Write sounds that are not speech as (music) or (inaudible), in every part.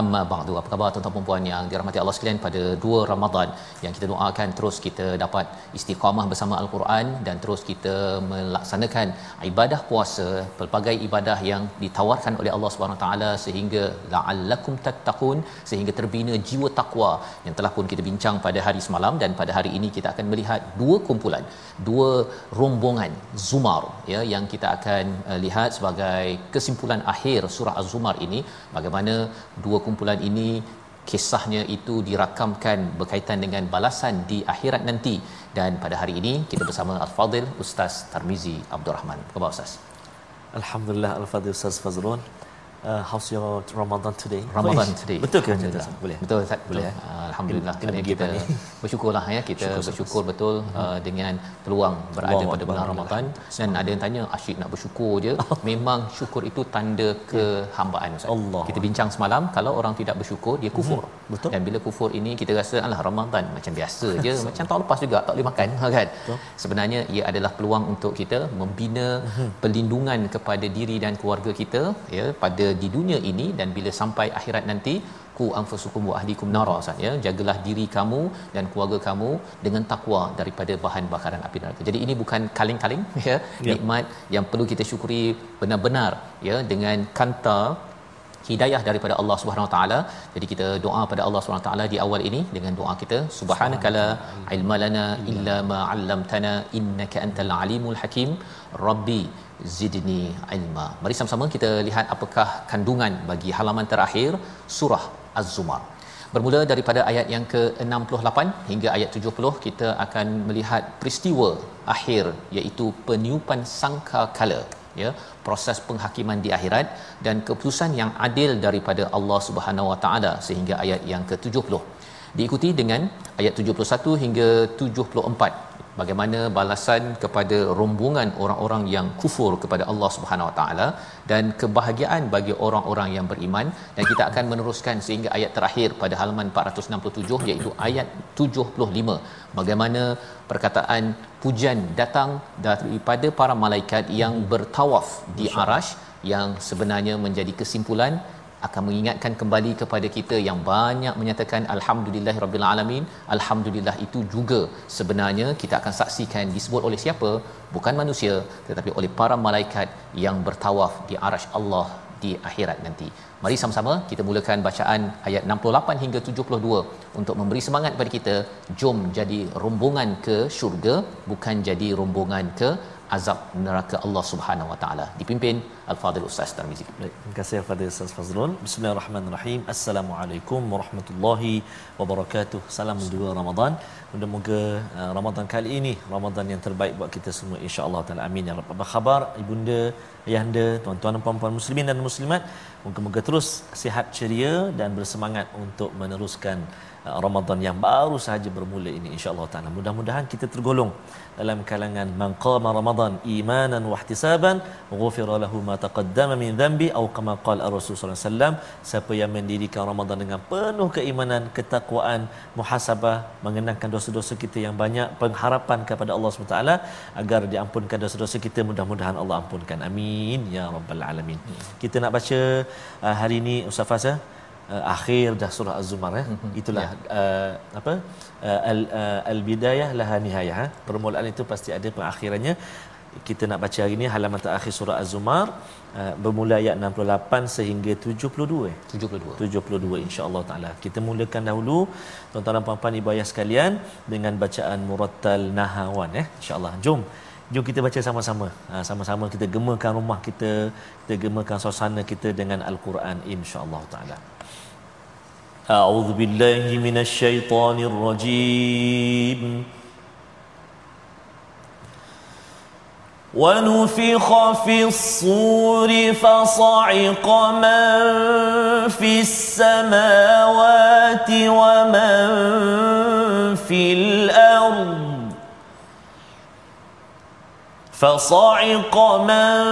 Amma ba'du. Apa khabar tuan-tuan dan puan yang dirahmati Allah sekalian pada dua Ramadan yang kita doakan terus kita dapat istiqamah bersama Al-Quran dan terus kita melaksanakan ibadah puasa, pelbagai ibadah yang ditawarkan oleh Allah Subhanahu taala sehingga la'allakum tattaqun sehingga terbina jiwa takwa yang telah pun kita bincang pada hari semalam dan pada hari ini kita akan melihat dua kumpulan, dua rombongan Zumar ya yang kita akan uh, lihat sebagai kesimpulan akhir surah Az-Zumar ini bagaimana dua kumpulan ini kisahnya itu dirakamkan berkaitan dengan balasan di akhirat nanti dan pada hari ini kita bersama Al-Fadil Ustaz Tarmizi Abdul Rahman. Apa khabar Ustaz? Alhamdulillah Al-Fadhil Ustaz Fazrul. Uh, how's your Ramadan today? Ramadan Boleh? today. Betul ke macam tu? Boleh. Betul Ustaz. Boleh, Betul. eh? Uh, Alhamdulillah Kena- kena kita balik. bersyukurlah ya kita Syukur, bersyukur betul uh, dengan peluang berada Allahu pada bulan Ramadan dan ada yang tanya asyik nak bersyukur je (laughs) memang syukur itu tanda kehambaan Ustaz. Allah. Kita bincang semalam kalau orang tidak bersyukur dia kufur. betul. Dan bila kufur ini kita rasa alah Ramadan macam biasa je (laughs) macam tahun lepas juga tak boleh makan (laughs) kan. Sebenarnya ia adalah peluang untuk kita membina perlindungan kepada diri dan keluarga kita ya pada di dunia ini dan bila sampai akhirat nanti ku anfusukum wa ahlikum nara Ustaz ya. Jagalah diri kamu dan keluarga kamu dengan takwa daripada bahan bakaran api neraka. Jadi ini bukan kaleng-kaleng (laughs) ya. Nikmat yang perlu kita syukuri benar-benar ya dengan kanta hidayah daripada Allah Subhanahu Wa Taala. Jadi kita doa pada Allah Subhanahu Wa Taala di awal ini dengan doa kita subhanakala ilma lana illa ma 'allamtana innaka antal alimul hakim rabbi zidni ilma. Mari sama-sama kita lihat apakah kandungan bagi halaman terakhir surah Az-Zumar. Bermula daripada ayat yang ke-68 hingga ayat 70 kita akan melihat peristiwa akhir iaitu peniupan sangka kala ya proses penghakiman di akhirat dan keputusan yang adil daripada Allah Subhanahu Wa Taala sehingga ayat yang ke-70 diikuti dengan ayat 71 hingga 74 bagaimana balasan kepada rombongan orang-orang yang kufur kepada Allah Subhanahu Wa Taala dan kebahagiaan bagi orang-orang yang beriman. Dan kita akan meneruskan sehingga ayat terakhir pada halaman 467 iaitu ayat 75 bagaimana perkataan pujian datang daripada para malaikat yang bertawaf di arash yang sebenarnya menjadi kesimpulan akan mengingatkan kembali kepada kita yang banyak menyatakan alhamdulillahirabbil alamin. Alhamdulillah itu juga sebenarnya kita akan saksikan disebut oleh siapa? Bukan manusia tetapi oleh para malaikat yang bertawaf di arash Allah di akhirat nanti. Mari sama-sama kita mulakan bacaan ayat 68 hingga 72 untuk memberi semangat kepada kita. Jom jadi rombongan ke syurga bukan jadi rombongan ke azab neraka Allah Subhanahu Wa Taala dipimpin Al-Fadhil Ustaz Tarmizi Baik, terima kasih kepada Ustaz Fazrul. Bismillahirrahmanirrahim. Assalamualaikum warahmatullahi wabarakatuh. Salam dua Ramadan. Moga-moga uh, Ramadan kali ini Ramadan yang terbaik buat kita semua insya-Allah taala. Amin ya rabbal Apa khabar ibunda, ayahanda, tuan-tuan dan puan-puan muslimin dan muslimat? Moga-moga terus sihat ceria dan bersemangat untuk meneruskan Ramadan yang baru sahaja bermula ini insya-Allah taala. Mudah-mudahan kita tergolong dalam kalangan man qama Ramadan imanan wa ihtisaban ghufira lahu ma taqaddama min dhanbi atau kama qala Rasul sallallahu alaihi wasallam siapa yang mendirikan Ramadan dengan penuh keimanan, ketakwaan, muhasabah, mengenangkan dosa-dosa kita yang banyak, pengharapan kepada Allah SWT agar diampunkan dosa-dosa kita mudah-mudahan Allah ampunkan. Amin ya rabbal alamin. Kita nak baca uh, hari ini Ustaz Fasa uh, akhir dah surah az-zumar eh? Mm-hmm. itulah yeah. uh, apa? Uh, al uh, al bidayah laha nihayah eh? permulaan itu pasti ada pengakhirannya. Kita nak baca hari ini halaman terakhir surah az-zumar uh, bermula ayat 68 sehingga 72 eh? 72 72 insyaallah taala. Kita mulakan dahulu. Tuan-tuan dan puan-puan ibu ayah sekalian dengan bacaan murattal nahawan eh? Insyaallah. Jom jom kita baca sama-sama. Ha, sama-sama kita gemakan rumah kita kita gemakan suasana kita dengan al-Quran insyaallah taala أعوذ بالله من الشيطان الرجيم. ونفخ في الصور فصعق من في السماوات ومن في الأرض. فصعق من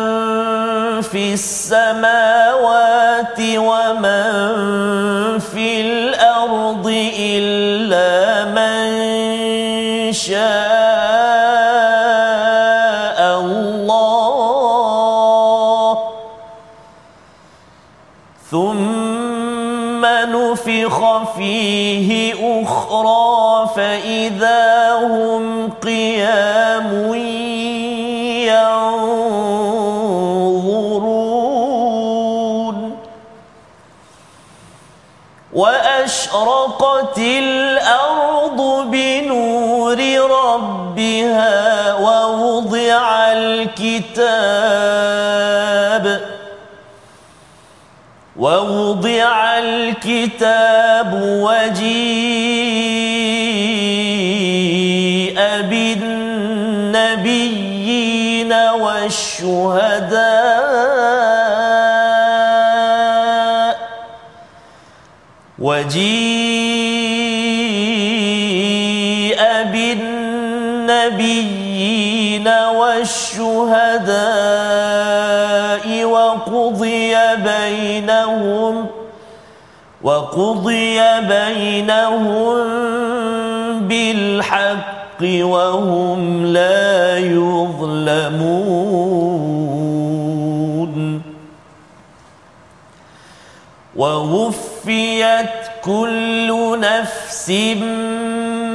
في السماوات ومن في الأرض إلا من شاء الله. ثم نفخ فيه أخرى فإذا الأرض بنور ربها ووضع الكتاب ووضع الكتاب وجيء بالنبيين والشهداء وجيء بالنبيين والشهداء وقضي بينهم وقضي بينهم بالحق وهم لا يظلمون. ووفيت كل نفس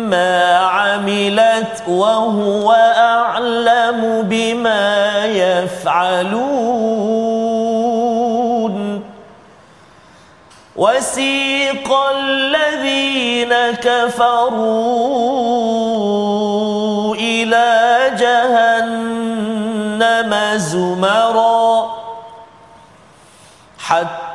ما عملت وهو أعلم بما يفعلون. وسيق الذين كفروا إلى جهنم زمرا حتى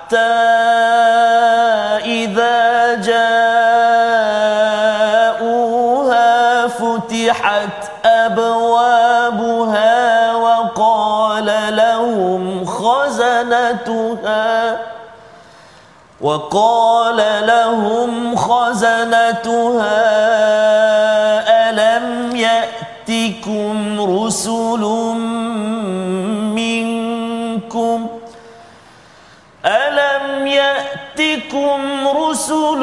وقال لهم خزنتها ألم يأتكم رسل منكم ألم يأتكم رسل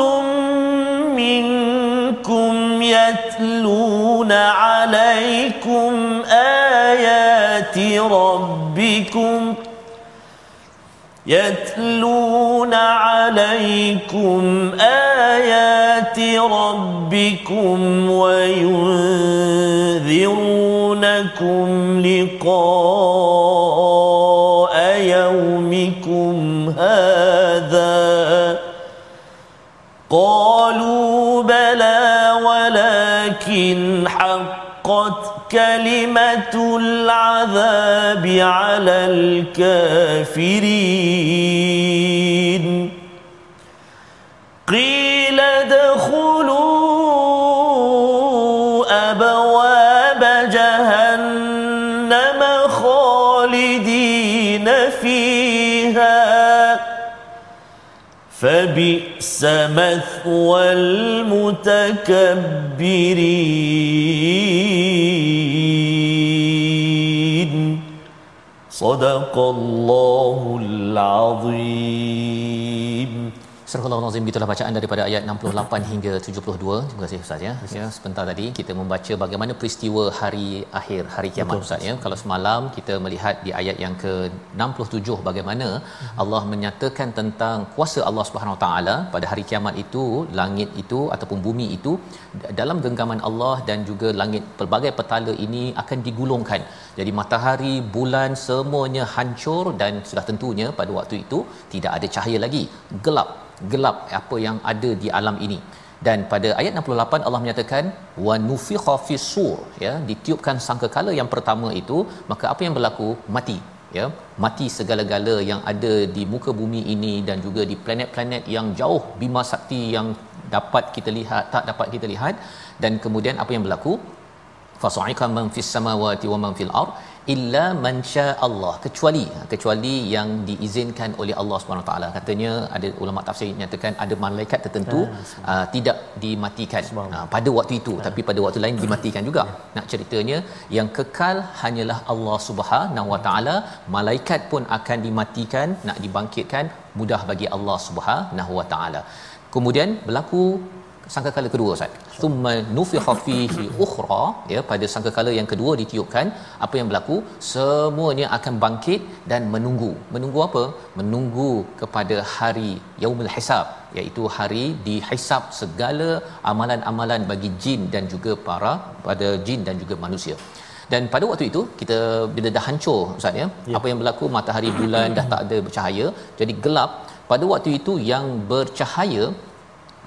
منكم يتلون عليكم آيات ربكم يتلون عليكم آيات ربكم وينذرونكم لقاء يومكم هذا قالوا بلى ولكن حقت كلمة العذاب على الكافرين. قيل فبئس مثوى المتكبرين. صدق الله العظيم. Surah Al-Azim itulah bacaan daripada ayat 68 hingga 72. Terima kasih Ustaz ya. Ya, sebentar tadi kita membaca bagaimana peristiwa hari akhir, hari kiamat Betul. Ustaz ya. Kalau semalam kita melihat di ayat yang ke-67 bagaimana hmm. Allah menyatakan tentang kuasa Allah Subhanahu Wa Taala pada hari kiamat itu, langit itu ataupun bumi itu dalam genggaman Allah dan juga langit pelbagai petala ini akan digulungkan. Jadi matahari, bulan semuanya hancur dan sudah tentunya pada waktu itu tidak ada cahaya lagi. Gelap gelap apa yang ada di alam ini. Dan pada ayat 68 Allah menyatakan wa nufikha fis-sur ya ditiupkan sangkakala yang pertama itu maka apa yang berlaku? Mati ya. Mati segala-gala yang ada di muka bumi ini dan juga di planet-planet yang jauh bima sakti yang dapat kita lihat tak dapat kita lihat. Dan kemudian apa yang berlaku? Fasaiqa man fis samawati wa man fil ard illa man Allah kecuali kecuali yang diizinkan oleh Allah Subhanahu taala katanya ada ulama tafsir nyatakan ada malaikat tertentu ya, uh, tidak dimatikan uh, pada waktu itu ya. tapi pada waktu lain dimatikan juga ya. nak ceritanya yang kekal hanyalah Allah Subhanahu wa taala malaikat pun akan dimatikan nak dibangkitkan mudah bagi Allah Subhanahu wa taala kemudian berlaku sangkakala kedua Ustaz. Thumma nufikha fihi ukhra ya pada sangkakala yang kedua ditiupkan apa yang berlaku semuanya akan bangkit dan menunggu. Menunggu apa? Menunggu kepada hari yaumul hisab iaitu hari dihisab segala amalan-amalan bagi jin dan juga para pada jin dan juga manusia. Dan pada waktu itu kita bila dah hancur Ustaz ya, ya. apa yang berlaku matahari bulan dah tak ada bercahaya jadi gelap pada waktu itu yang bercahaya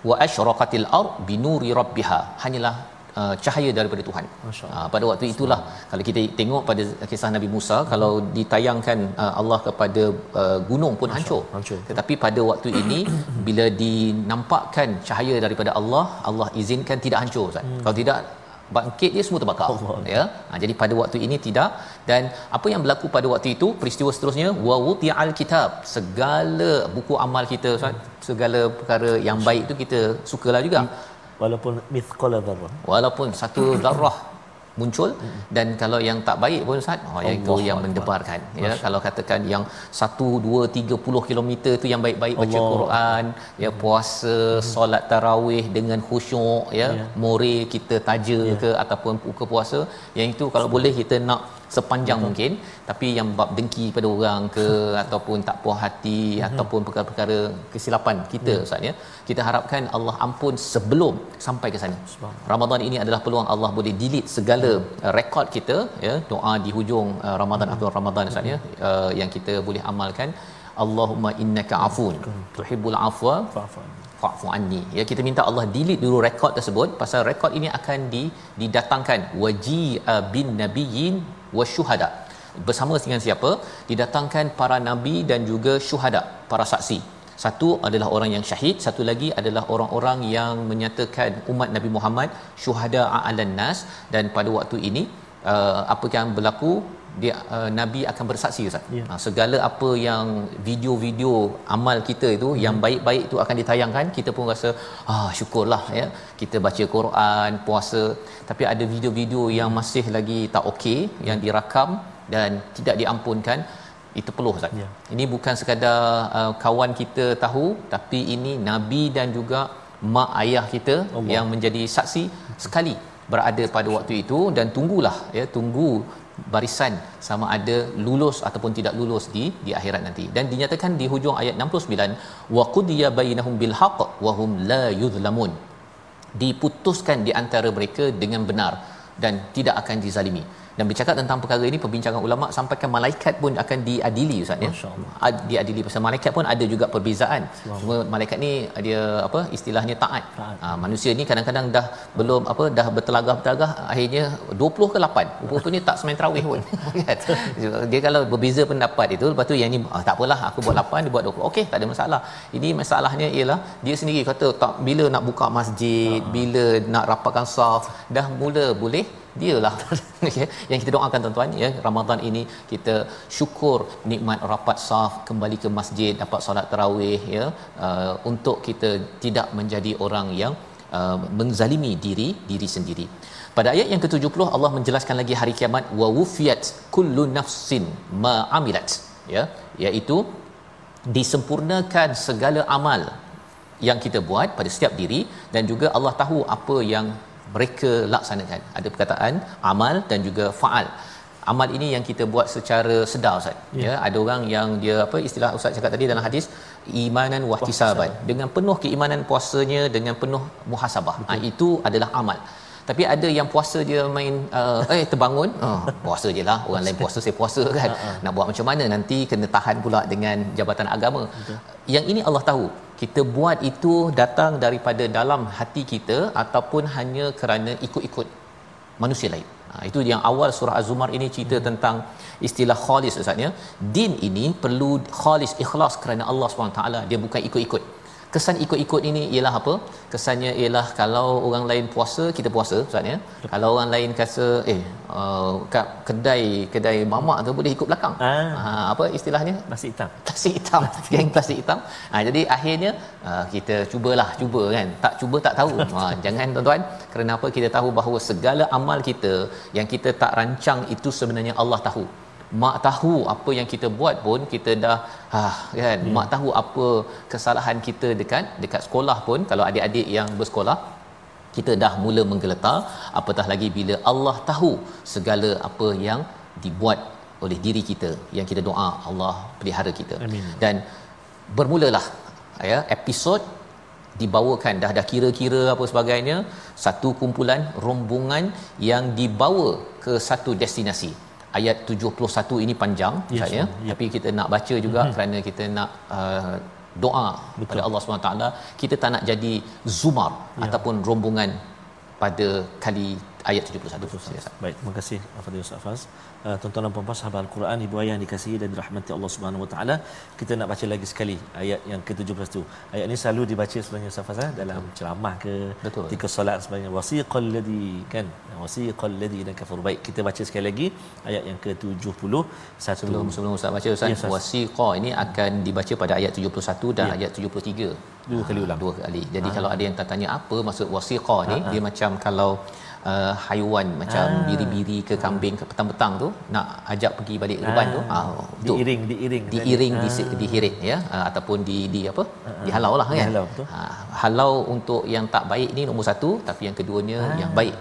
wa asyraqatil ard binuri rabbiha hanyalah uh, cahaya daripada Tuhan. Uh, pada waktu itulah kalau kita tengok pada kisah Nabi Musa hmm. kalau ditayangkan uh, Allah kepada uh, gunung pun hancur. hancur. Tetapi pada waktu ini (coughs) bila dinampakkan cahaya daripada Allah, Allah izinkan tidak hancur Ustaz. Hmm. Kalau tidak bangkit dia semua terbakar Allah. ya ha, jadi pada waktu ini tidak dan apa yang berlaku pada waktu itu peristiwa seterusnya wa wuti'al kitab segala buku amal kita hmm. Segala perkara yang baik itu kita sukalah juga walaupun mithqala dzarrah walaupun satu zarrah muncul dan kalau yang tak baik pun Ustaz oh Allah itu yang mendebarkan ya kalau katakan yang 1 2 30 kilometer tu yang baik-baik baca Allah. Quran ya puasa hmm. solat tarawih dengan khusyuk ya yeah. moral kita taja yeah. ke ataupun buka puasa yang itu kalau boleh kita nak sepanjang Betul. mungkin tapi yang bab dengki pada orang ke ataupun tak puas hati hmm. ataupun perkara-perkara kesilapan kita hmm. ustaz ya. Kita harapkan Allah ampun sebelum sampai ke sana. Ramadan ini adalah peluang Allah boleh delete segala hmm. rekod kita ya. Doa di hujung uh, Ramadan hmm. atau Ramadan ustaz ya uh, yang kita boleh amalkan. Allahumma innaka afun tuhibbul afwa fa'fu anni. ya kita minta Allah delete dulu rekod tersebut pasal rekod ini akan di didatangkan. Waji bin nabiyyin wasyuhada. Bersama dengan siapa? Didatangkan para nabi dan juga syuhada para saksi. Satu adalah orang yang syahid satu lagi adalah orang-orang yang menyatakan umat Nabi Muhammad syuhada alan nas. Dan pada waktu ini uh, apa yang berlaku dia uh, nabi akan bersaksi ustaz. Yeah. Ha, segala apa yang video-video amal kita itu hmm. yang baik-baik itu akan ditayangkan, kita pun rasa ah syukurlah ya. Kita baca Quran, puasa, tapi ada video-video yang masih lagi tak okey yang dirakam dan tidak diampunkan. Itu perlu ustaz. Yeah. Ini bukan sekadar uh, kawan kita tahu, tapi ini nabi dan juga mak ayah kita Allah. yang menjadi saksi sekali berada pada waktu itu dan tunggulah ya tunggu barisan sama ada lulus ataupun tidak lulus di di akhirat nanti. Dan dinyatakan di hujung ayat 69 wa qudiya bainahum bil haqq wa hum la yuzlamun. Diputuskan di antara mereka dengan benar dan tidak akan dizalimi dan bercakap tentang perkara ini perbincangan ulama sampaikan malaikat pun akan diadili ustaz ya. Ad, diadili pasal malaikat pun ada juga perbezaan. Cuma malaikat ni dia apa istilahnya taat, taat. Ha, manusia ni kadang-kadang dah belum apa dah bertelagah-telagah akhirnya 20 ke 8 rupanya tak semain tarawih pun. (laughs) Kan? dia kalau berbeza pendapat itu lepas tu yang ni ah, tak apalah aku buat 8 dia buat 20 okey tak ada masalah. Ini masalahnya ialah dia sendiri kata tak bila nak buka masjid ha. bila nak rapatkan saf dah mula boleh dialah. (laughs) Yang kita doakan tuan-tuan ya Ramadan ini kita syukur nikmat rapat saf kembali ke masjid dapat solat tarawih ya. Uh, untuk kita tidak menjadi orang yang uh, menzalimi diri diri sendiri. Pada ayat yang ke-70 Allah menjelaskan lagi hari kiamat wa wufiyat kullu nafsin ma amilat ya. Iaitu disempurnakan segala amal yang kita buat pada setiap diri dan juga Allah tahu apa yang mereka laksanakan. Ada perkataan amal dan juga faal. Amal ini yang kita buat secara sedar ustaz. Ya. ya ada orang yang dia apa istilah ustaz cakap tadi dalam hadis imanan wahtisaban dengan penuh keimanan puasanya dengan penuh muhasabah. Ha, itu adalah amal. Tapi ada yang puasa dia main uh, eh terbangun (laughs) oh, puasa je lah. Orang lain puasa saya puasa kan. Nak buat macam mana? Nanti kena tahan pula dengan jabatan agama. Betul. yang ini Allah tahu kita buat itu datang daripada dalam hati kita ataupun hanya kerana ikut-ikut manusia lain. Ha, itu yang awal surah az-zumar ini cerita hmm. tentang istilah khalis ustaz ya. Din ini perlu khalis ikhlas kerana Allah SWT dia bukan ikut-ikut kesan ikut-ikut ini ialah apa? Kesannya ialah kalau orang lain puasa kita puasa ustaz ya. Kalau orang lain kata eh uh, kat kedai kedai mamak tu boleh ikut belakang. Ah. ha, apa istilahnya? Plastik hitam. Plastik hitam. Geng plastik hitam. Ha, jadi akhirnya uh, kita cubalah cuba kan? Tak cuba tak tahu. (laughs) Ha, jangan tuan-tuan. Kerana apa? Kita tahu bahawa segala amal kita yang kita tak rancang itu sebenarnya Allah tahu mak tahu apa yang kita buat pun kita dah ha kan hmm. mak tahu apa kesalahan kita dekat dekat sekolah pun kalau adik-adik yang bersekolah kita dah mula menggeletar apatah lagi bila Allah tahu segala apa yang dibuat oleh diri kita yang kita doa Allah pelihara kita Amin. dan bermulalah ya episod dibawakan dah dah kira-kira apa sebagainya satu kumpulan rombongan yang dibawa ke satu destinasi ayat 71 ini panjang yes, saya ya. tapi kita nak baca juga mm-hmm. kerana kita nak uh, doa Betul. kepada Allah SWT kita tak nak jadi zumar ya. ataupun rombongan pada kali ayat 71 Betul, baik terima kasih Fadil Ustaz uh, tuan-tuan dan puan-puan sahabat Al-Quran ibu ayah yang dikasihi dan dirahmati Allah Subhanahu Wa Taala kita nak baca lagi sekali ayat yang ke-17 tu. Ayat ni selalu dibaca sebenarnya Safaz eh, dalam ceramah ke Betul. ketika solat sebenarnya. Wasiqal ladhi kan? Wasiqal ladhi dan baik kita baca sekali lagi ayat yang ke-70 satu sebelum sebelum Ustaz baca Ustaz yes, wasiqa ini akan dibaca pada ayat 71 dan yeah. ayat 73 dua kali ulang. Dua kali. Jadi ha. kalau ada yang tanya apa maksud wasiqa ni ha. dia macam kalau uh, haiwan macam ah. biri-biri ke kambing ke petang-petang tu nak ajak pergi balik ah. reban tu ah diiring diiring diiring di, ah. dihirit ya uh, ataupun di di apa ah. dihalau lah kan dihalau, betul. Uh, halau untuk yang tak baik ni nombor satu tapi yang keduanya ah. yang baik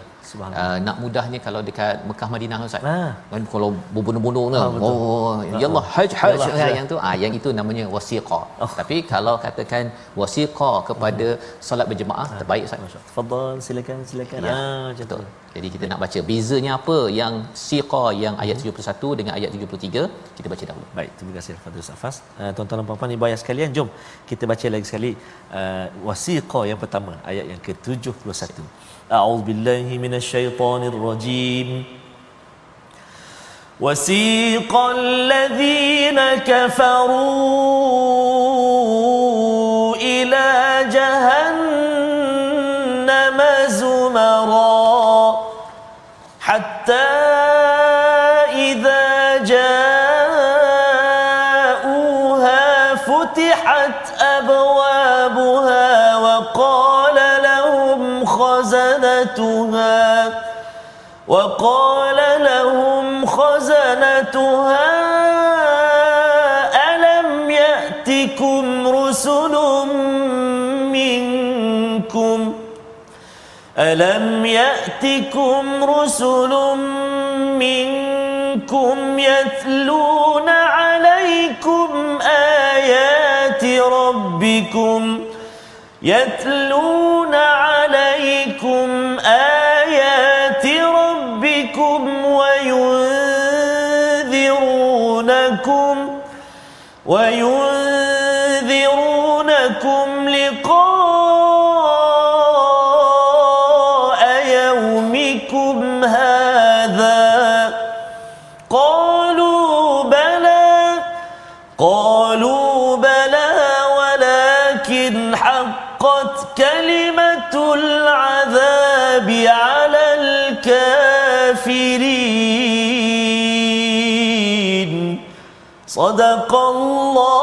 Uh, nak mudahnya kalau dekat Mekah Madinah Ustaz. Ha. Kan kalau berbondong-bondong tu. Ha, oh, ya Allah haj haj ya yang tu ah yang itu namanya wasiqa. Oh. Tapi kalau katakan wasiqa kepada hmm. solat berjemaah ha. terbaik Ustaz. Tafadhal silakan silakan. Ya, ah betul. Jadi kita nak baca bezanya apa yang siqa yang ayat 71 dengan ayat 73 kita baca dahulu. Baik, terima kasih Fadil Safas. Uh, tuan-tuan dan puan-puan ibu ayah sekalian, jom kita baca lagi sekali uh, wasiqa yang pertama ayat yang ke-71. أعوذ بالله من الشيطان الرجيم. وسيق الذين كفروا إلى جهنم زمرا حتى وقال لهم خزنتها ألم يأتكم رسل منكم ألم يأتكم رسل منكم يتلون عليكم آيات ربكم يتلون عليكم آيات وينذرونكم صدق الله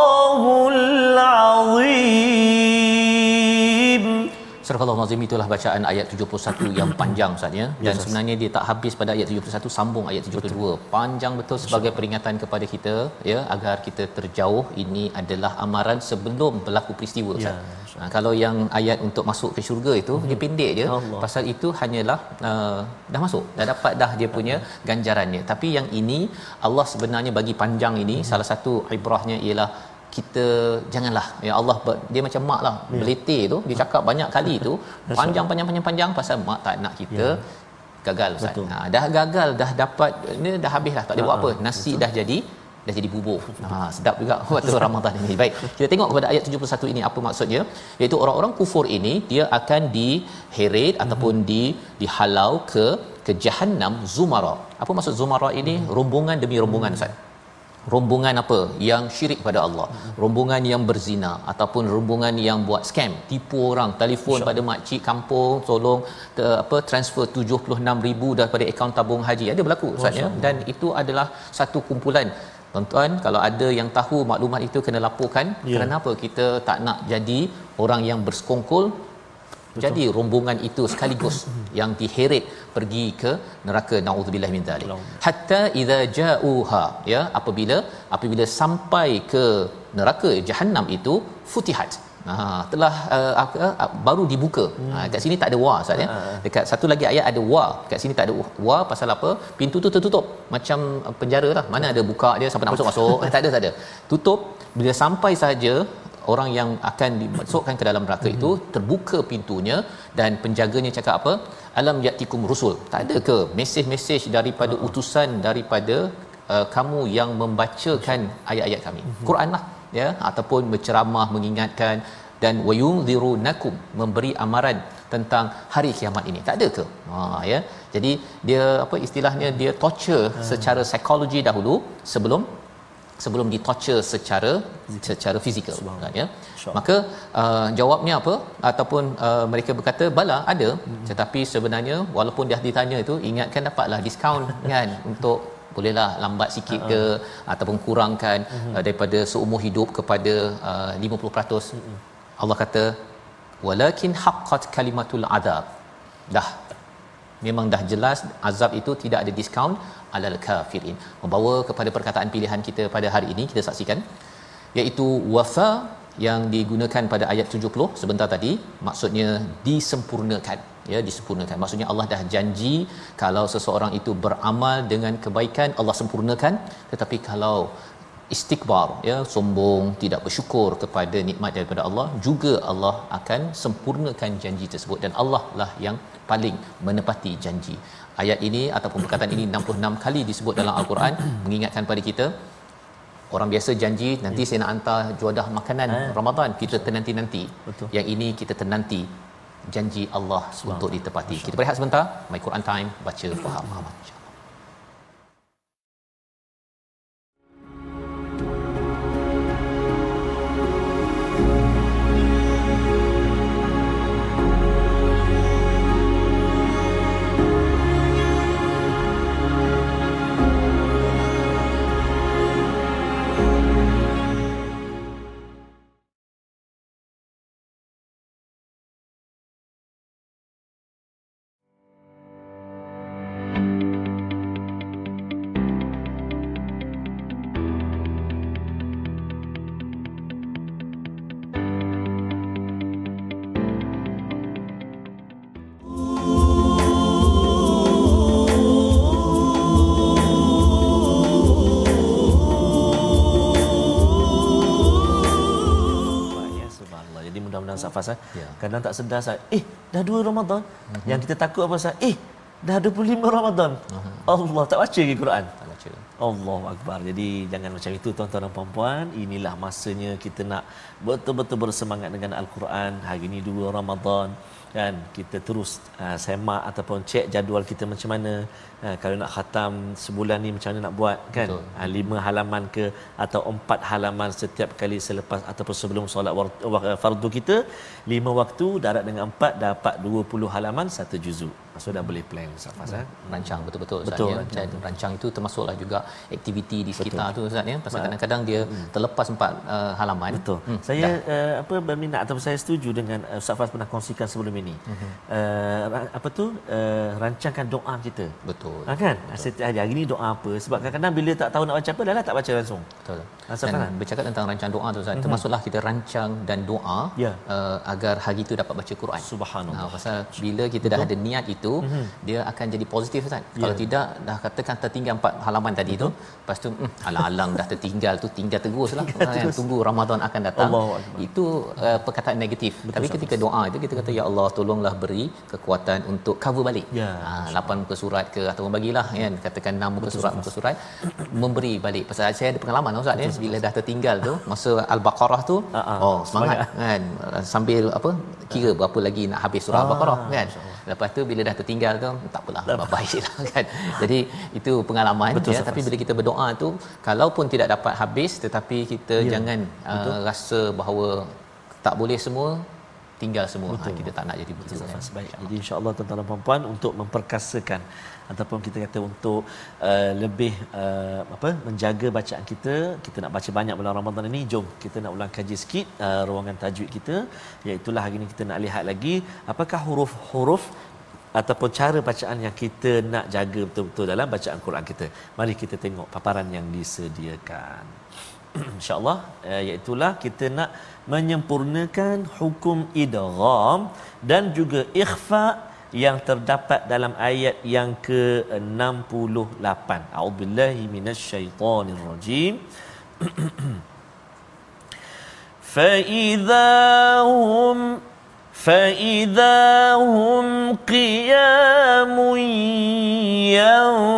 Astagfirullah itulah bacaan ayat 71 yang panjang Ustaz ya. Dan yes, sebenarnya dia tak habis pada ayat 71 sambung ayat 72. Betul. Panjang betul sebagai peringatan kepada kita ya agar kita terjauh ini adalah amaran sebelum berlaku peristiwa Ustaz. Ya, ha, kalau yang ayat untuk masuk ke syurga itu mm-hmm. dia hmm. pendek dia Allah. pasal itu hanyalah uh, dah masuk dah dapat dah dia punya ganjarannya. Tapi yang ini Allah sebenarnya bagi panjang ini hmm. salah satu ibrahnya ialah kita janganlah ya Allah dia macam mak lah ya. belete tu dia cakap banyak kali tu (laughs) panjang panjang panjang panjang pasal mak tak nak kita ya. gagal Ustaz. Ha, dah gagal dah dapat ni dah habis lah tak boleh buat ha, apa nasi Betul. dah jadi dah jadi bubur. Ha sedap juga (laughs) waktu Ramadan ini. Baik, kita tengok kepada ayat 71 ini apa maksudnya? Iaitu orang-orang kufur ini dia akan diheret hmm. ataupun di dihalau ke ke jahanam zumara. Apa maksud zumara ini? Hmm. Rombongan demi rombongan Ustaz rombongan apa yang syirik pada Allah? Rombongan yang berzina ataupun rombongan yang buat scam. Tipu orang telefon pada makcik kampung tolong te, apa transfer 76000 daripada akaun tabung haji. Ada berlaku ustaz ya? Dan itu adalah satu kumpulan. Tuan-tuan kalau ada yang tahu maklumat itu kena laporkan. Ya. kerana apa? Kita tak nak jadi orang yang bersekongkol Betul. Jadi rombongan itu sekaligus (coughs) yang diheret pergi ke neraka naudzubillah min zalik. Hatta idza ja'uha ya apabila apabila sampai ke neraka jahanam itu futihat. Ha telah uh, uh, baru dibuka. Hmm. Ha kat sini tak ada wa Ustaz ya. Ha. Dekat satu lagi ayat ada wa. Kat sini tak ada wa pasal apa? Pintu tu tertutup macam penjara lah. Mana ada buka dia sampai nak masuk masuk. (laughs) Eh, tak ada tak ada. Tutup bila sampai saja orang yang akan dimasukkan ke dalam neraka itu hmm. terbuka pintunya dan penjaganya cakap apa? Alam yatikum rusul. Tak ada ke mesej-mesej daripada uh utusan daripada uh, kamu yang membacakan ayat-ayat kami? Uh Quran lah ya. Ataupun berceramah mengingatkan dan wayunzirunakum memberi amaran tentang hari kiamat ini. Tak ada ke? Ha ya. Jadi dia apa istilahnya dia torture uh secara psikologi dahulu sebelum sebelum ditorture secara secara fizikal kan ya. Maka uh, jawabnya apa? Ataupun uh, mereka berkata bala ada. Hmm. tetapi sebenarnya walaupun dia ditanya itu ingatkan dapatlah diskaun (laughs) kan untuk bolehlah lambat sikit ke uh-huh. ataupun kurangkan uh-huh. uh, daripada seumur hidup kepada uh, 50% uh-huh. Allah kata walakin haqqat kalimatul adab. Dah memang dah jelas azab itu tidak ada diskaun alal kafirin. Membawa kepada perkataan pilihan kita pada hari ini kita saksikan iaitu wafa yang digunakan pada ayat 70 sebentar tadi maksudnya disempurnakan ya disempurnakan. Maksudnya Allah dah janji kalau seseorang itu beramal dengan kebaikan Allah sempurnakan. Tetapi kalau istikbar ya sombong tidak bersyukur kepada nikmat daripada Allah juga Allah akan sempurnakan janji tersebut. Dan Allah lah yang paling menepati janji. Ayat ini ataupun perkataan ini 66 kali disebut dalam al-Quran mengingatkan pada kita orang biasa janji nanti saya nak hantar juadah makanan ha. Ramadan kita tenanti-nanti. Betul. yang ini kita tenanti janji Allah untuk ditepati. Kita berehat sebentar. My Quran time. Baca faham amal Safas eh. Ya. Kadang tak sedar saya, eh dah dua Ramadan. Uh-huh. Yang kita takut apa saya? Eh dah 25 Ramadan. Uh-huh. Allah tak baca lagi Quran. Tak baca. Allahu akbar. Jadi jangan macam itu tuan-tuan dan puan-puan. Inilah masanya kita nak betul-betul bersemangat dengan Al-Quran. Hari ini dua Ramadan kan kita terus uh, semak ataupun cek jadual kita macam mana. Uh, kalau nak khatam sebulan ni macam mana nak buat kan? Uh, lima halaman ke atau empat halaman setiap kali selepas ataupun sebelum solat fardu kita lima waktu darat dengan empat dapat dua puluh halaman satu juzuk so dah boleh plan Safas eh rancang betul-betul betul, rancang. dan rancang itu termasuklah juga aktiviti di sekitar Betul. tu Ustaz ya pasal kadang-kadang dia hmm. terlepas empat uh, halaman Betul. Hmm. Saya uh, apa berminat atau saya setuju dengan uh, Ustaz Faz pernah kongsikan sebelum ini. Hmm. Uh, apa tu uh, rancangkan doa kita. Betul. Ha, kan? Betul. Setiap hari, hari ini doa apa? Sebab kadang-kadang bila tak tahu nak baca apa dah lah tak baca langsung. Betul. Dan bercakap tentang rancang doa tu Ustaz, hmm. termasuklah kita rancang dan doa ya. uh, agar hari itu dapat baca Quran. Subhanallah. Ha, pasal bila kita dah ada niat itu, hmm. dia akan jadi positif Ustaz. Ya. Kalau tidak dah katakan tertinggal empat halaman tadi Betul. tu, lepas tu hmm, alang-alang dah tertinggal tu tinggal teruslah kan tunggu Ramadan akan datang. Itu uh, perkataan negatif. Betul, Tapi ketika doa itu kita kata ya Allah tolonglah beri kekuatan untuk cover balik. Ya. Ha, 8 muka surat ke atau bagilah kan katakan 6 muka surat muka surat memberi balik. Pasal saya ada pengalaman Ustaz ya bila dah tertinggal tu masa al-Baqarah tu uh-huh. oh semangat, semangat kan sambil apa kira berapa lagi nak habis surah ah, al-Baqarah kan lepas tu bila dah tertinggal tu tak apalah baiklah kan. (laughs) Jadi itu pengalaman Betul, ya. Tapi bila kita berdoa tu kalaupun tidak dapat habis tetapi kita ya. jangan uh, rasa bahawa tak boleh semua tinggal semua. Ha, kita tak nak jadi begitu kan? baik. Jadi insyaallah tuan-tuan dan puan-puan untuk memperkasakan ataupun kita kata untuk uh, lebih uh, apa menjaga bacaan kita kita nak baca banyak bulan Ramadan ini jom kita nak ulang kaji sikit uh, ruangan tajwid kita. Iaitu hari ini kita nak lihat lagi apakah huruf-huruf ataupun cara bacaan yang kita nak jaga betul-betul dalam bacaan Quran kita. Mari kita tengok paparan yang disediakan. (clears throat) Insyaallah uh, iaitu kita nak menyempurnakan hukum idgham dan juga ikhfa yang terdapat dalam ayat yang ke-68. A'udzubillahi minasyaitonirrajim. (clears throat) فإذا هم فإذا هم قيام ينظرون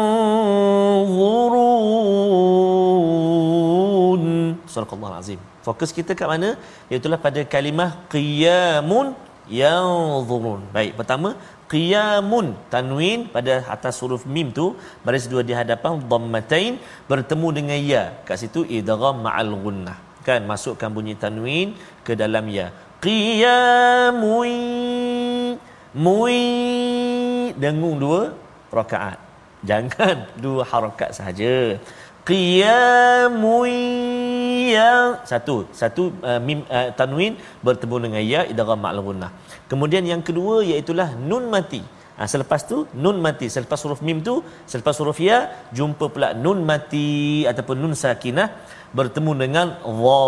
صدق الله العظيم Fokus kita kat mana? Iaitulah pada kalimah qiyamun yanzurun. Baik, pertama qiyamun tanwin pada atas huruf mim tu baris dua di hadapan dhammatain bertemu dengan ya. Kat situ idgham ma'al gunnah. Kan masukkan bunyi tanwin ke dalam ya. Qiyamun mui dengung dua rakaat. Jangan (laughs) dua harakat sahaja qiyamun yang satu. Satu uh, mim uh, tanwin bertemu dengan ya idgham ma'al gunnah kemudian yang kedua iaitu nun mati. Ha, selepas tu nun mati. Selepas huruf mim tu selepas huruf ya jumpa pula nun mati ataupun nun sakinah bertemu dengan dha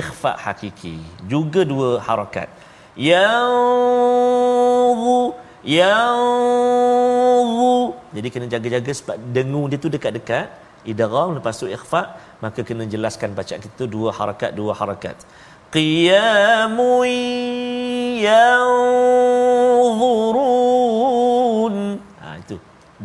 ikhfa hakiki. Juga dua harakat. Yang yang jadi kena jaga-jaga sebab dengung dia tu dekat-dekat idgham lepas tu ikhfa maka kena jelaskan bacaan kita dua harakat dua harakat. Qiyamun yanzurun. Ha itu.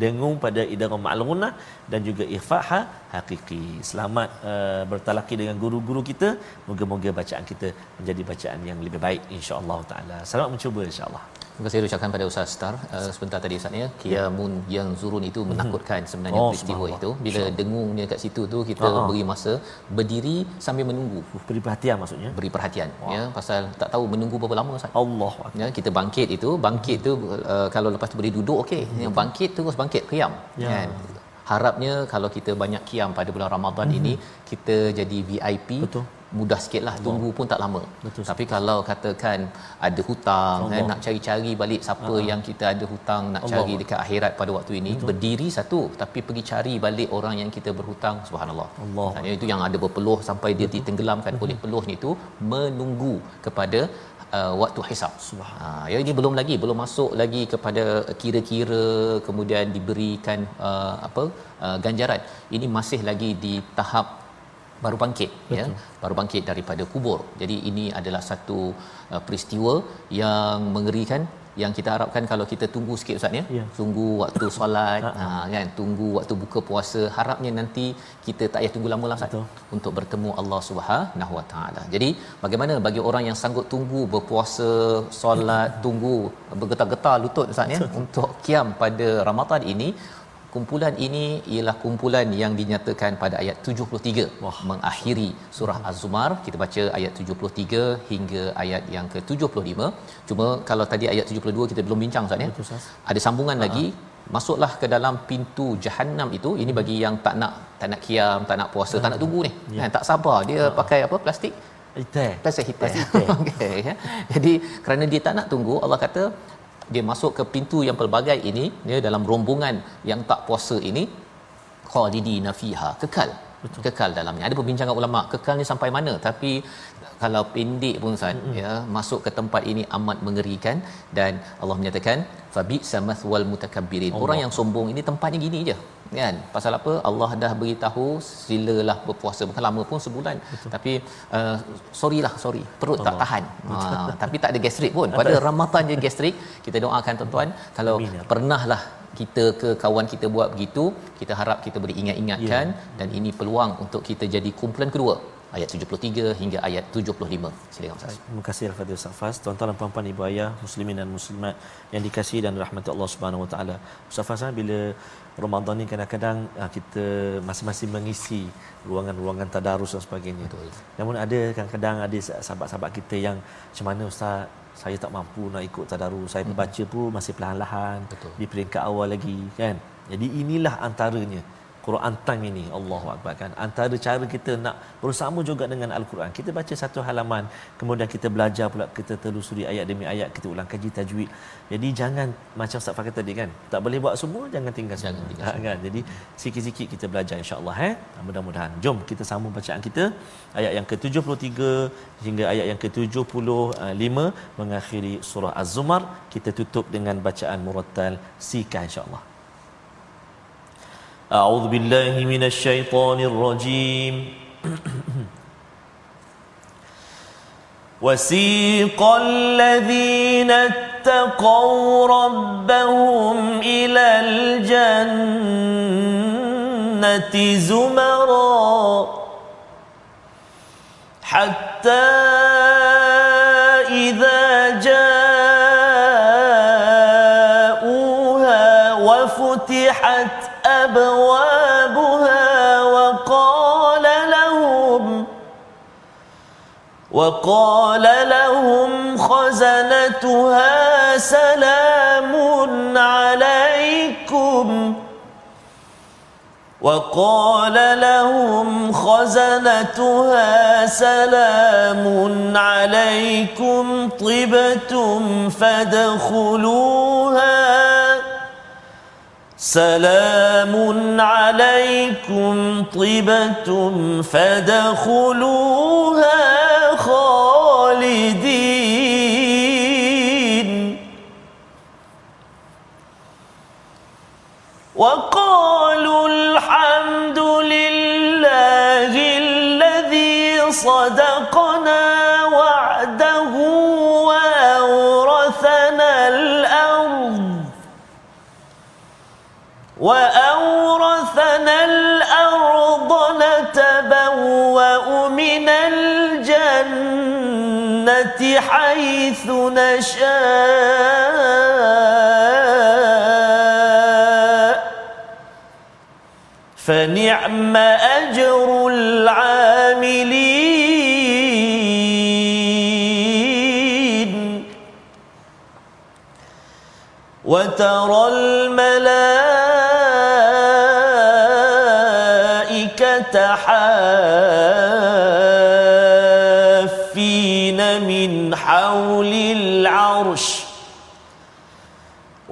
Dengung pada idgham ma'lunah dan juga ikhfa ha, hakiki. Selamat uh, bertalaki dengan guru-guru kita. Moga-moga bacaan kita menjadi bacaan yang lebih baik insya-Allah taala. Selamat mencuba insya-Allah Terima kasih ucapkan pada Ustaz Star uh, sebentar tadi Ustaz ya. Kiamun ya. yang zurun itu menakutkan sebenarnya oh, peristiwa itu. Bila dengungnya kat situ tu kita uh-huh. beri masa berdiri sambil menunggu. Beri perhatian maksudnya. Beri perhatian wow. ya pasal tak tahu menunggu berapa lama Ustaz. Allah. Ya kita bangkit itu, bangkit tu uh, kalau lepas tu beri duduk okey. Hmm. Yang bangkit terus bangkit qiyam. Ya. Kan? Harapnya kalau kita banyak kiam pada bulan Ramadan hmm. ini kita jadi VIP. Betul mudah sikitlah tunggu pun tak lama Betul. tapi kalau katakan ada hutang eh, nak cari-cari balik siapa uh-huh. yang kita ada hutang nak Allah. cari dekat akhirat pada waktu ini Betul. berdiri satu tapi pergi cari balik orang yang kita berhutang subhanallah Allah. itu yang ada berpeluh sampai dia Betul. ditenggelamkan uh-huh. oleh peluh itu menunggu kepada uh, waktu hisap. Ha ya ini belum lagi belum masuk lagi kepada kira-kira kemudian diberikan uh, apa uh, ganjaran. Ini masih lagi di tahap baru bangkit ya. Betul. ya baru bangkit daripada kubur. Jadi ini adalah satu uh, peristiwa yang mengerikan yang kita harapkan kalau kita tunggu sikit ustaz ya, ya. tunggu waktu solat ha. kan. Tunggu waktu buka puasa. Harapnya nanti kita tak payah tunggu lama lah ustaz untuk bertemu Allah Subhanahu Wa Taala. Jadi bagaimana bagi orang yang sanggup tunggu berpuasa solat tunggu bergetar-getar lutut ustaz ya untuk kiam pada Ramadan ini kumpulan ini ialah kumpulan yang dinyatakan pada ayat 73 Wah. mengakhiri surah Az-Zumar. Kita baca ayat 73 hingga ayat yang ke-75 cuma kalau tadi ayat 72 kita belum bincang Ustaz ya. Ada sambungan lagi. Masuklah ke dalam pintu jahanam itu. Ini bagi yang tak nak tak nak kiam tak nak puasa tak nak tunggu ni. Kan tak sabar. Dia pakai apa? Plastik? Plastik hitam Plastik hitam. (laughs) okey ya. Jadi kerana dia tak nak tunggu Allah kata dia masuk ke pintu yang pelbagai ini ya dalam rombongan yang tak puasa ini khalidina fiha kekal. Betul. kekal dalamnya. Ada perbincangan ulama kekal ni sampai mana? Tapi kalau pendek pun Ustaz mm-hmm. ya masuk ke tempat ini amat mengerikan dan Allah menyatakan fabi samathwal mutakabbirin orang yang sombong ini tempatnya gini je kan pasal apa Allah dah beritahu silalah berpuasa bukan lama pun sebulan Betul. tapi uh, sorry lah sorry perut Allah. tak tahan ha, tapi tak ada gastrik pun (laughs) pada Ramadan je gastrik kita doakan tuan-tuan kalau Amin, ya. pernahlah kita ke kawan kita buat begitu kita harap kita boleh ingat-ingatkan Ya. dan ini peluang untuk kita jadi kumpulan kedua ayat 73 hingga ayat 75 silakan Ustaz Terima kasih Al-Fadhil Safas. Tuan-tuan dan puan-puan ibu ayah muslimin dan muslimat yang dikasihi dan rahmati Allah Subhanahu Wa Taala. Ustaz Fazal bila Ramadan ni kadang-kadang ah, kita masing-masing mengisi ruangan-ruangan tadarus dan sebagainya. Betul. Namun ada kadang-kadang ada sahabat-sahabat kita yang macam mana ustaz saya tak mampu nak ikut tadarus. Saya membaca pun masih perlahan-lahan Betul. di peringkat awal lagi kan. Jadi inilah antaranya Quran time ini Allahu akbar kan? Antara cara kita nak bersama juga dengan al-Quran. Kita baca satu halaman kemudian kita belajar pula kita telusuri ayat demi ayat kita ulang kaji tajwid. Jadi jangan macam Ustaz Fakir tadi kan? Tak boleh buat semua jangan tinggal semua. Jangan tinggal ha, kan? Jadi sikit-sikit kita belajar insyaallah eh? Mudah-mudahan. Jom kita sambung bacaan kita. Ayat yang ke-73 hingga ayat yang ke-75 mengakhiri surah Az-Zumar. Kita tutup dengan bacaan murattal sika insyaallah أعوذ بالله من الشيطان الرجيم. وسيق الذين اتقوا ربهم إلى الجنة زمرا حتى إذا جاءوها وقال لهم خزنتها سلام عليكم. وقال لهم خزنتها سلام عليكم طبتم فادخلوها. سلام عليكم طبتم فادخلوها. خالدين وقالوا الحمد لله الذي صدقنا وعده وأورثنا الأرض. وأورثنا حيث نشاء فنعم أجر العاملين وترى الملائكة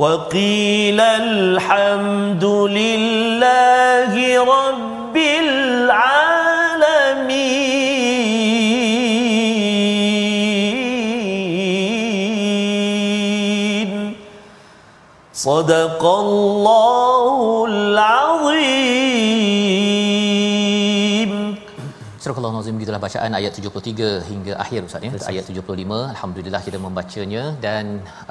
وقيل الحمد لله رب العالمين. صدق الله Surah Al-Nazim gitulah bacaan ayat 73 hingga akhir Ustaz ya. Ayat 75 alhamdulillah kita membacanya dan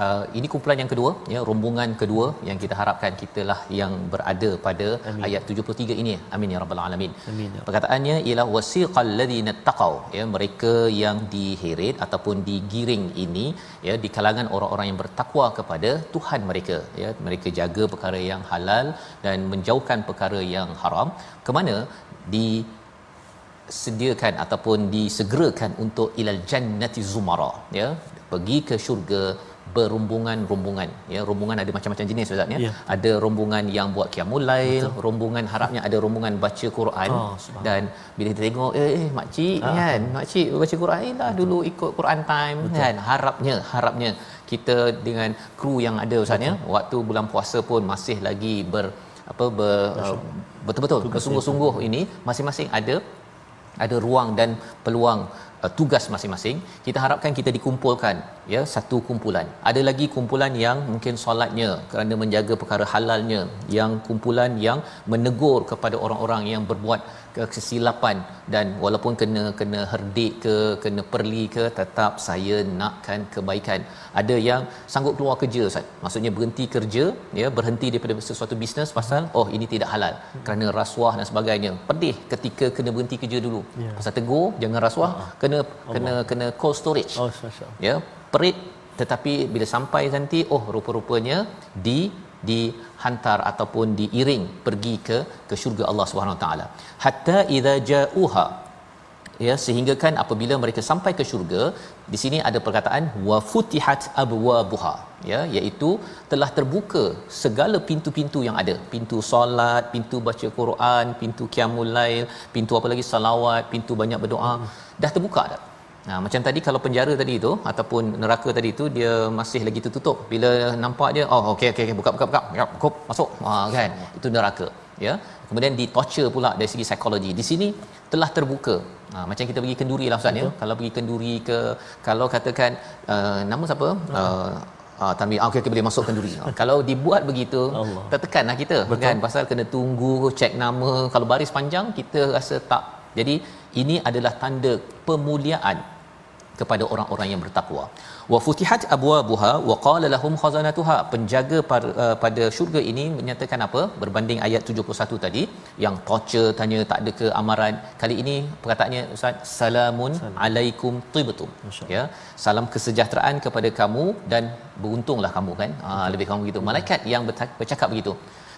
uh, ini kumpulan yang kedua ya rombongan kedua yang kita harapkan kitalah yang berada pada Amin. ayat 73 ini. Amin ya rabbal alamin. Amin. Ya. Perkataannya ialah wasiqal ladzina taqau ya mereka yang diheret ataupun digiring ini ya di kalangan orang-orang yang bertakwa kepada Tuhan mereka ya mereka jaga perkara yang halal dan menjauhkan perkara yang haram ke mana di sediakan ataupun disegerakan untuk ilal jannati zumara ya. Pergi ke syurga berombongan-rombongan ya. Rombongan ada macam-macam jenis ustaz ya. ya. Ada rombongan yang buat qiyamul lail Betul. rombongan harapnya ada rombongan baca Quran. Oh, dan bila kita tengok eh, eh mak cik ah. kan? Mak cik baca Quran eh lah dulu ikut Quran time Betul. kan? Harapnya harapnya kita dengan kru yang ada ustaz ya. Waktu bulan puasa pun masih lagi ber apa ber, uh, betul-betul. bersungguh-sungguh ini masing-masing ada ada ruang dan peluang uh, tugas masing-masing. Kita harapkan kita dikumpulkan ya satu kumpulan. Ada lagi kumpulan yang mungkin solatnya kerana menjaga perkara halalnya yang kumpulan yang menegur kepada orang-orang yang berbuat kesilapan dan walaupun kena kena herdik ke kena perli ke tetap saya nakkan kebaikan. Ada yang sanggup keluar kerja Ustaz. Maksudnya berhenti kerja ya berhenti daripada sesuatu bisnes pasal oh ini tidak halal. Kerana rasuah dan sebagainya. Pedih ketika kena berhenti kerja dulu. Ya. pasal tegur jangan rasuah ah, kena Allah. kena kena cold storage. Oh, ya perit tetapi bila sampai nanti oh rupa-rupanya di dihantar ataupun diiring pergi ke ke syurga Allah Subhanahu Wa Taala. Hatta idza ja'uha. Ya sehingga kan apabila mereka sampai ke syurga di sini ada perkataan wa futihat abwabuha. Ya iaitu telah terbuka segala pintu-pintu yang ada. Pintu solat pintu baca Quran pintu qiyamul lail pintu apa lagi salawat pintu banyak berdoa. Hmm. dah terbuka dah Nah, macam tadi kalau penjara tadi itu ataupun neraka tadi itu dia masih lagi tertutup. Bila nampak dia, oh okey okey okay, buka buka buka. Ya, kop masuk. Ha kan. Itu neraka, ya. Kemudian di torture pula dari segi psikologi. Di sini telah terbuka. Ha, macam kita pergi kenduri lah Ustaz ya. Kalau pergi kenduri ke kalau katakan uh, nama siapa? Uh, Ah, tanwi ah, okey okay, boleh masuk kenduri. Ah, kalau dibuat begitu Allah. tertekanlah kita Betul. kan pasal kena tunggu cek nama kalau baris panjang kita rasa tak. Jadi ini adalah tanda pemuliaan kepada orang-orang yang bertakwa. Wa futihat abwabuha wa qala lahum khazanatuha. Penjaga uh, pada syurga ini menyatakan apa? Berbanding ayat 71 tadi yang torture tanya tak ada ke amaran kali ini perkataannya ustaz salamun Salam. alaikum tibtum. Ya salam kesejahteraan kepada kamu dan beruntunglah kamu kan? Ha, lebih kamu begitu. Malaikat yang bercakap begitu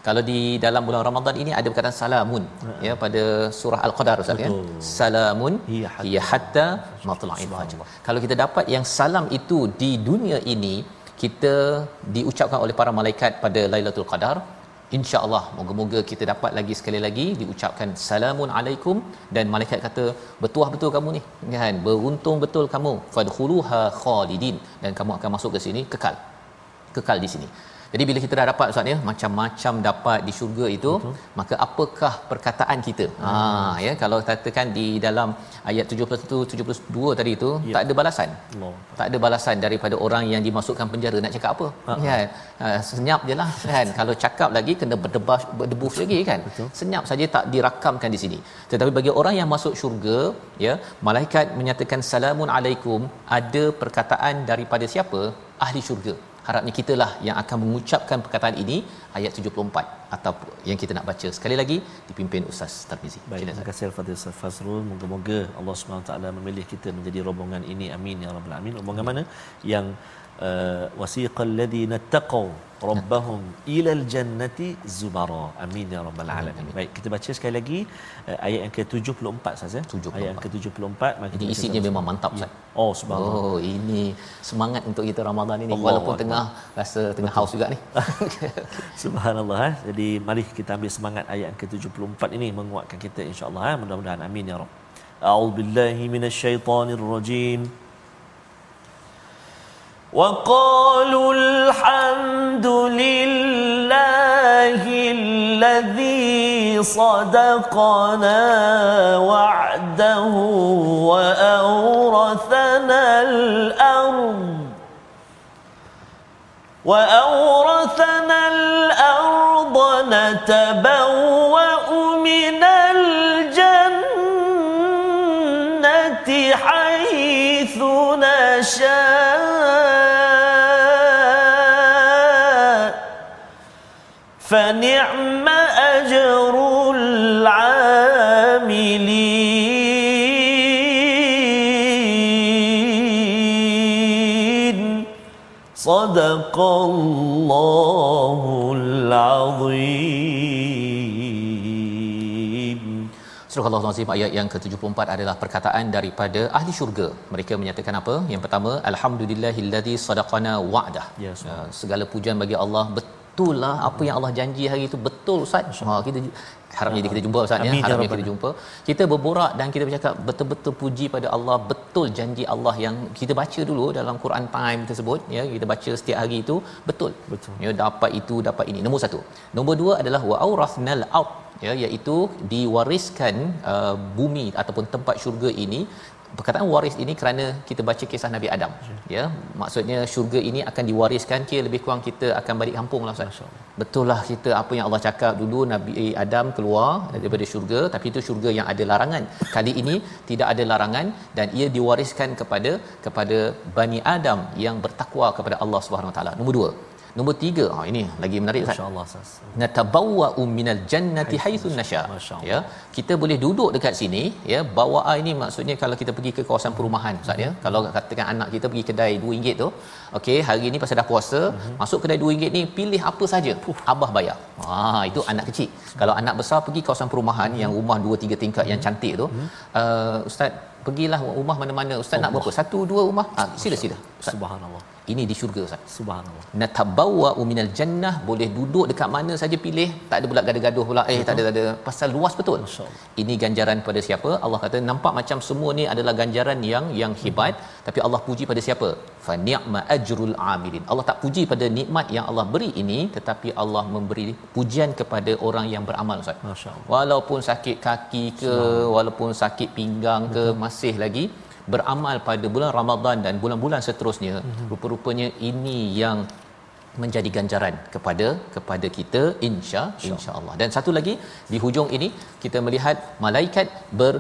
kalau di dalam bulan Ramadan ini ada perkataan salamun uh-huh. ya pada surah al-qadar ustaz ya. Salamun ya hatta matla'il fajr. Kalau kita dapat yang salam itu di dunia ini kita diucapkan oleh para malaikat pada lailatul qadar insya-Allah moga-moga kita dapat lagi sekali lagi diucapkan salamun alaikum dan malaikat kata betul betul kamu ni. Kan? Beruntung betul kamu. Fadkhuluha khalidin. Dan kamu akan masuk ke sini kekal. Kekal di sini jadi bila kita dah dapat ustaz ya macam-macam dapat di syurga itu Betul. maka apakah perkataan kita? Hmm. Ha ya kalau katakan di dalam ayat 71 72 tadi itu ya. tak ada balasan. Allah. Tak ada balasan daripada orang yang dimasukkan penjara nak cakap apa? Uh-huh. Ya ha, senyap jelah kan. kalau cakap lagi kena berdebas berdebus lagi kan. Betul. Senyap saja tak dirakamkan di sini. Tetapi bagi orang yang masuk syurga ya malaikat menyatakan salamun alaikum ada perkataan daripada siapa? Ahli syurga harapnya kita lah yang akan mengucapkan perkataan ini ayat 74 atau yang kita nak baca sekali lagi dipimpin Ustaz Tarmizi. Baik, terima kasih Al-Fadhil Ustaz Fazrul. Moga-moga Allah SWT memilih kita menjadi rombongan ini. Amin ya rabbal alamin. Rombongan mana yang uh, wasiqal ladina taqaw rabbahum ilal jannati zumara amin ya rabbal alamin baik kita baca sekali lagi uh, ayat yang ke-74 saja ya? 74. ayat yang ke-74 maka ini isinya memang mantap Ustaz ya. oh subhanallah oh ini semangat untuk kita Ramadan ini Allah walaupun Allah. tengah rasa tengah haus juga ni (laughs) (laughs) subhanallah eh. jadi mari kita ambil semangat ayat yang ke-74 ini menguatkan kita insya-Allah eh. mudah-mudahan amin ya rabb a'udzubillahi minasyaitonirrajim وقالوا الحمد لله الذي صدقنا وعده وأورثنا الأرض وأورثنا الأرض نتبوأ من الجنة حيث نشاء. فنعم أجر العاملين صدق الله العظيم Surah Allah Azim ayat yang ke-74 adalah perkataan daripada ahli syurga. Mereka menyatakan apa? Yang pertama, alhamdulillahillazi sadaqana wa'dah. Ya, yes, uh, segala pujian bagi Allah betul lah apa yang Allah janji hari itu betul Ustaz. Ha kita harap jadi kita jumpa Ustaz ya. Harapnya kita jumpa. Kita berborak dan kita bercakap betul-betul puji pada Allah, betul janji Allah yang kita baca dulu dalam Quran Time tersebut ya. Kita baca setiap hari itu betul. Betul. Ya dapat itu, dapat ini. Nombor satu. Nombor dua adalah wa aurathnal ard ya iaitu diwariskan uh, bumi ataupun tempat syurga ini perkataan waris ini kerana kita baca kisah Nabi Adam. Ya maksudnya syurga ini akan diwariskan kira lebih kurang kita akan balik kampung lah Ustaz. Betul lah kita apa yang Allah cakap dulu Nabi Adam keluar daripada syurga tapi itu syurga yang ada larangan. Kali ini tidak ada larangan dan ia diwariskan kepada kepada Bani Adam yang bertakwa kepada Allah Subhanahu Wa Taala. Nombor dua Nombor tiga, ha, ini lagi menarik Ustaz. Masya-Allah Ustaz. Natabawwa'u minal jannati haitsu nasya. Ya. Kita boleh duduk dekat sini, ya. Bawaan ini maksudnya kalau kita pergi ke kawasan perumahan Ustaz ya. Kalau katakan anak kita pergi kedai RM2 tu, okey, hari ini pasal dah puasa, uh-huh. masuk kedai RM2 ni pilih apa saja. Puh, abah bayar. Ha, itu anak kecil. Kalau anak besar pergi kawasan perumahan uh-huh. yang rumah 2 3 tingkat uh-huh. yang cantik tu, uh-huh. uh, Ustaz pergilah rumah mana-mana ustaz oh, nak berapa satu dua rumah ah sila sila subhanallah ini di syurga ustaz. Subhanallah. Natabawwa minal jannah. Boleh duduk dekat mana saja pilih. Tak ada pula gaduh-gaduh pula. Eh tak ada tak ada. Pasal luas betul. Ini ganjaran pada siapa? Allah kata nampak macam semua ni adalah ganjaran yang yang hebat. Hmm. tapi Allah puji pada siapa? Fa ni'ma ajrul amilin. Allah tak puji pada nikmat yang Allah beri ini. Tetapi Allah memberi pujian kepada orang yang beramal ustaz. Masyaallah. Walaupun sakit kaki ke walaupun sakit pinggang ke Betul. masih lagi beramal pada bulan Ramadan dan bulan-bulan seterusnya mm-hmm. rupa-rupanya ini yang menjadi ganjaran kepada kepada kita insya insyaallah dan satu lagi di hujung ini kita melihat malaikat ber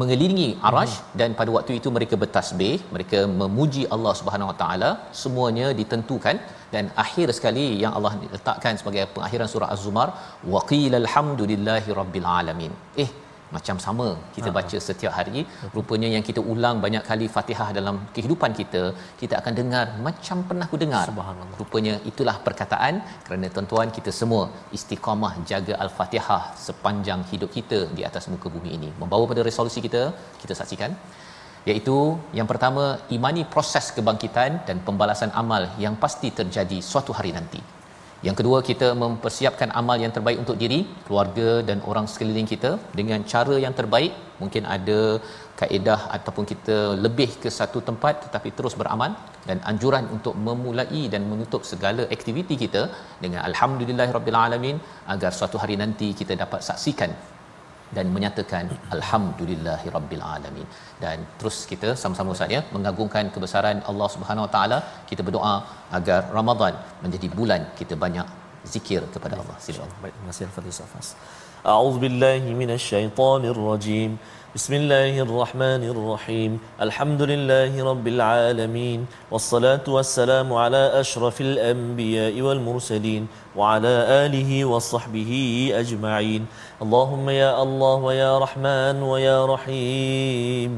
mengelilingi arash hmm. dan pada waktu itu mereka bertasbih mereka memuji Allah Subhanahu Wa Taala semuanya ditentukan dan akhir sekali yang Allah letakkan sebagai pengakhiran surah Az-Zumar waqilal hamdulillahi rabbil alamin eh macam sama kita baca setiap hari. Rupanya yang kita ulang banyak kali Fatihah dalam kehidupan kita kita akan dengar macam pernah ku dengar. Subhanallah. Rupanya itulah perkataan kerana tuan-tuan kita semua istiqamah jaga al-Fatihah sepanjang hidup kita di atas muka bumi ini. Membawa pada resolusi kita kita saksikan. Iaitu yang pertama imani proses kebangkitan dan pembalasan amal yang pasti terjadi suatu hari nanti yang kedua kita mempersiapkan amal yang terbaik untuk diri, keluarga dan orang sekeliling kita dengan cara yang terbaik. Mungkin ada kaedah ataupun kita lebih ke satu tempat tetapi terus beramal dan anjuran untuk memulai dan menutup segala aktiviti kita dengan alhamdulillahirabbil alamin agar suatu hari nanti kita dapat saksikan dan menyatakan alhamdulillahi rabbil alamin dan terus kita sama-sama Ustaz ya mengagungkan kebesaran Allah Subhanahu Wa Taala kita berdoa agar Ramadan menjadi bulan kita banyak zikir kepada Allah insyaallah baik terima kasih al-fadhil Safas a'udzu billahi minasyaitonir rajim بسم الله الرحمن الرحيم الحمد لله رب العالمين والصلاة والسلام على أشرف الأنبياء والمرسلين وعلى آله وصحبه أجمعين اللهم يا الله ويا رحمن ويا رحيم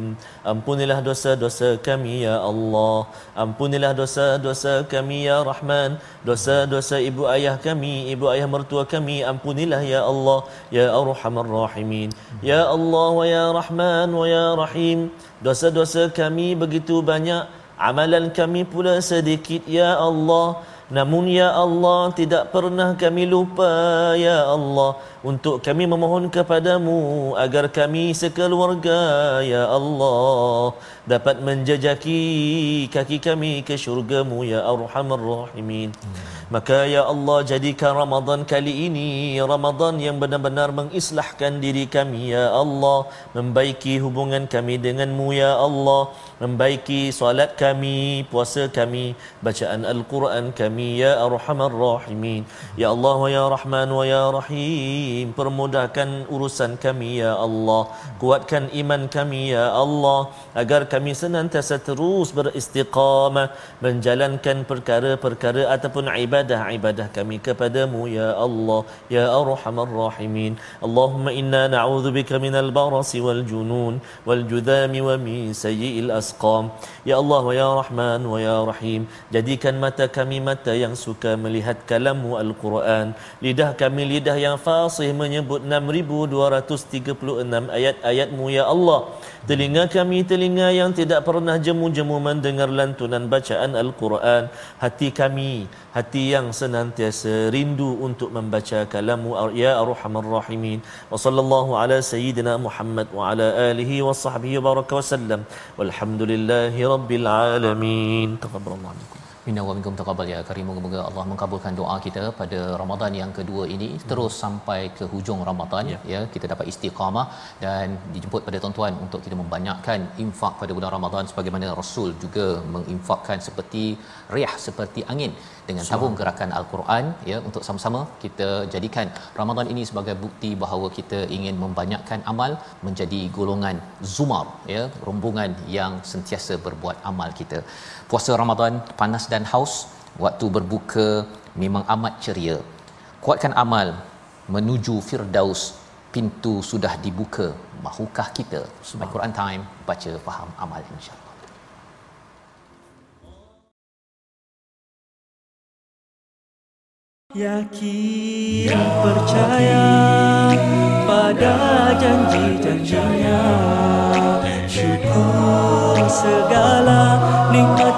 Ampunilah dosa-dosa kami ya Allah Ampunilah dosa-dosa kami ya Rahman Dosa-dosa ibu ayah kami Ibu ayah mertua kami Ampunilah ya Allah Ya Arhamar Rahimin Ya Allah wa ya Rahman wa ya Rahim Dosa-dosa kami begitu banyak Amalan kami pula sedikit ya Allah Namun ya Allah tidak pernah kami lupa ya Allah untuk kami memohon kepadamu agar kami sekeluarga ya Allah dapat menjejaki kaki kami ke syurgamu ya arhamar rahimin. Maka ya Allah jadikan Ramadan kali ini Ramadan yang benar-benar mengislahkan diri kami ya Allah. Membaiki hubungan kami denganmu ya Allah. Membaiki solat kami, puasa kami Bacaan Al-Quran kami ya Arhamar Rahimin. Ya Allah wa ya Rahman wa ya Rahim Permudahkan urusan kami ya Allah. Kuatkan iman kami ya Allah Agar kami senantiasa terus beristiqamah Menjalankan perkara-perkara ataupun ibadah-ibadah kami kepadamu ya Allah ya arhamar rahimin. Allahumma inna na'udzubika minal barasi wal junun wal judhami wa min sayyi'il asqam. Ya Allah wa ya rahman wa ya rahim jadikan mata kami mata yang suka melihat kalammu al-Quran. Lidah kami lidah yang fasih menyebut 6236 ayat-ayatmu ya Allah. Telinga kami telinga yang tidak pernah jemu-jemu mendengar lantunan bacaan al-Quran. Hati kami hati yang senantiasa rindu untuk membaca kalamu ya arhamar rahimin. Wa sallallahu ala sayyidina Muhammad wa ala alihi wa sahbihi wa baraka wa sallam. Walhamdulillahi rabbil alamin. Taqabbalallahu minkum Minna wa minkum taqabbal ya karim. Moga-moga Allah mengabulkan doa kita pada Ramadan yang kedua ini terus sampai ke hujung Ramadan ya. ya. Kita dapat istiqamah dan dijemput pada tuan-tuan untuk kita membanyakkan infak pada bulan Ramadan sebagaimana Rasul juga menginfakkan seperti riah seperti angin dengan tabung gerakan al-Quran ya untuk sama-sama kita jadikan Ramadan ini sebagai bukti bahawa kita ingin membanyakkan amal menjadi golongan zumar ya rombongan yang sentiasa berbuat amal kita. Puasa Ramadan panas dan haus waktu berbuka memang amat ceria. Kuatkan amal menuju firdaus pintu sudah dibuka. Mahukah kita? Al-Quran time baca faham amal insyaallah Yakin percaya pada janji-janjinya. Syukur segala nikmat